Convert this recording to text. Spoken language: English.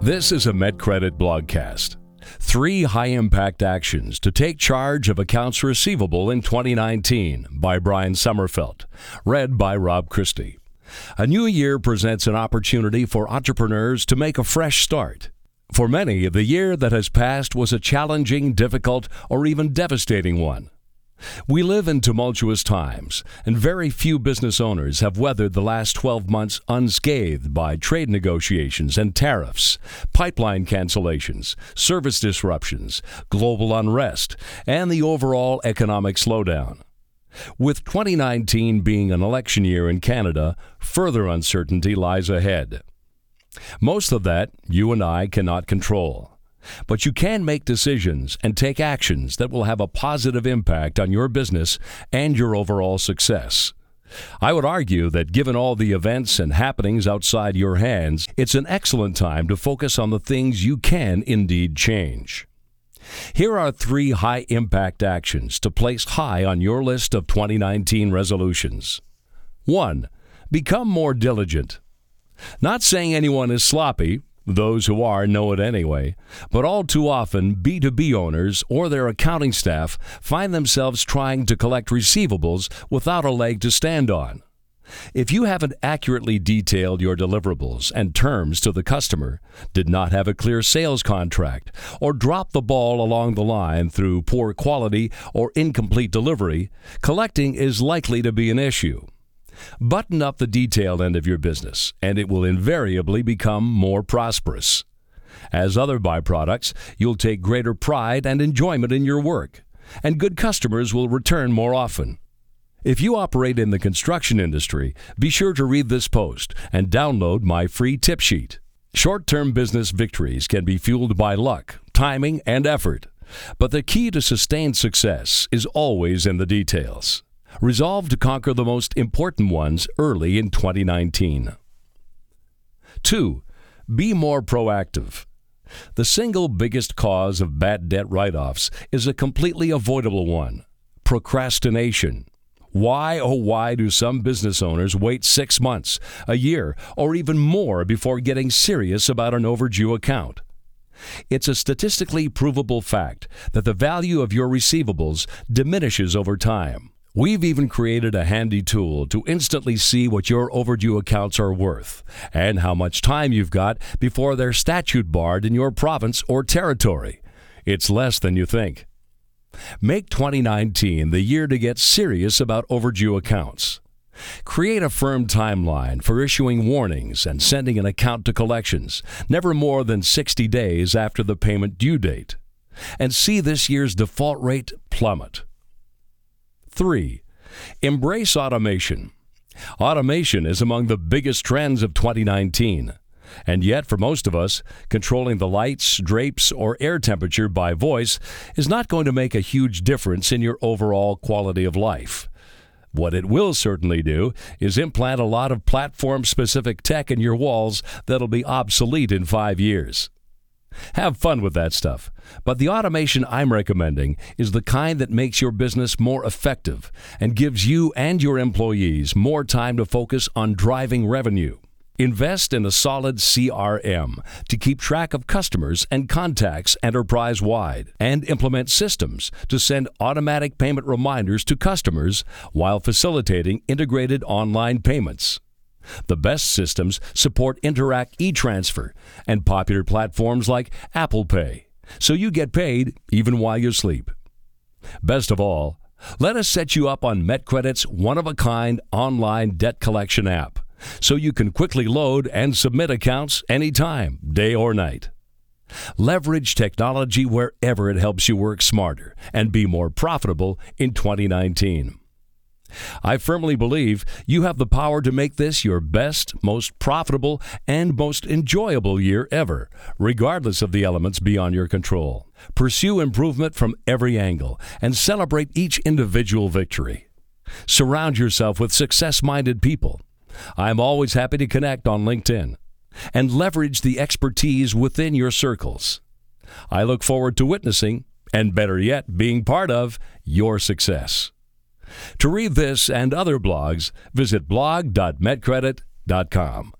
This is a MetCredit blogcast. Three high impact actions to take charge of accounts receivable in 2019 by Brian Sommerfeld. Read by Rob Christie. A new year presents an opportunity for entrepreneurs to make a fresh start. For many, the year that has passed was a challenging, difficult, or even devastating one. We live in tumultuous times, and very few business owners have weathered the last 12 months unscathed by trade negotiations and tariffs, pipeline cancellations, service disruptions, global unrest, and the overall economic slowdown. With 2019 being an election year in Canada, further uncertainty lies ahead. Most of that you and I cannot control. But you can make decisions and take actions that will have a positive impact on your business and your overall success. I would argue that given all the events and happenings outside your hands, it's an excellent time to focus on the things you can indeed change. Here are three high impact actions to place high on your list of 2019 resolutions. 1. Become more diligent. Not saying anyone is sloppy, those who are know it anyway. But all too often, B2B owners or their accounting staff find themselves trying to collect receivables without a leg to stand on. If you haven't accurately detailed your deliverables and terms to the customer, did not have a clear sales contract, or dropped the ball along the line through poor quality or incomplete delivery, collecting is likely to be an issue. Button up the detailed end of your business, and it will invariably become more prosperous. As other byproducts, you'll take greater pride and enjoyment in your work, and good customers will return more often. If you operate in the construction industry, be sure to read this post and download my free tip sheet. Short term business victories can be fueled by luck, timing, and effort. But the key to sustained success is always in the details. Resolve to conquer the most important ones early in 2019. 2. Be more proactive. The single biggest cause of bad debt write offs is a completely avoidable one procrastination. Why, oh, why do some business owners wait six months, a year, or even more before getting serious about an overdue account? It's a statistically provable fact that the value of your receivables diminishes over time. We've even created a handy tool to instantly see what your overdue accounts are worth and how much time you've got before they're statute barred in your province or territory. It's less than you think. Make 2019 the year to get serious about overdue accounts. Create a firm timeline for issuing warnings and sending an account to collections, never more than 60 days after the payment due date. And see this year's default rate plummet. 3. Embrace automation. Automation is among the biggest trends of 2019. And yet, for most of us, controlling the lights, drapes, or air temperature by voice is not going to make a huge difference in your overall quality of life. What it will certainly do is implant a lot of platform specific tech in your walls that'll be obsolete in five years. Have fun with that stuff. But the automation I'm recommending is the kind that makes your business more effective and gives you and your employees more time to focus on driving revenue. Invest in a solid CRM to keep track of customers and contacts enterprise wide, and implement systems to send automatic payment reminders to customers while facilitating integrated online payments. The best systems support Interac e-transfer and popular platforms like Apple Pay, so you get paid even while you sleep. Best of all, let us set you up on MetCredit's one-of-a-kind online debt collection app, so you can quickly load and submit accounts anytime, day or night. Leverage technology wherever it helps you work smarter and be more profitable in 2019. I firmly believe you have the power to make this your best, most profitable, and most enjoyable year ever, regardless of the elements beyond your control. Pursue improvement from every angle and celebrate each individual victory. Surround yourself with success minded people. I'm always happy to connect on LinkedIn and leverage the expertise within your circles. I look forward to witnessing, and better yet, being part of, your success. To read this and other blogs, visit blog.metcredit.com.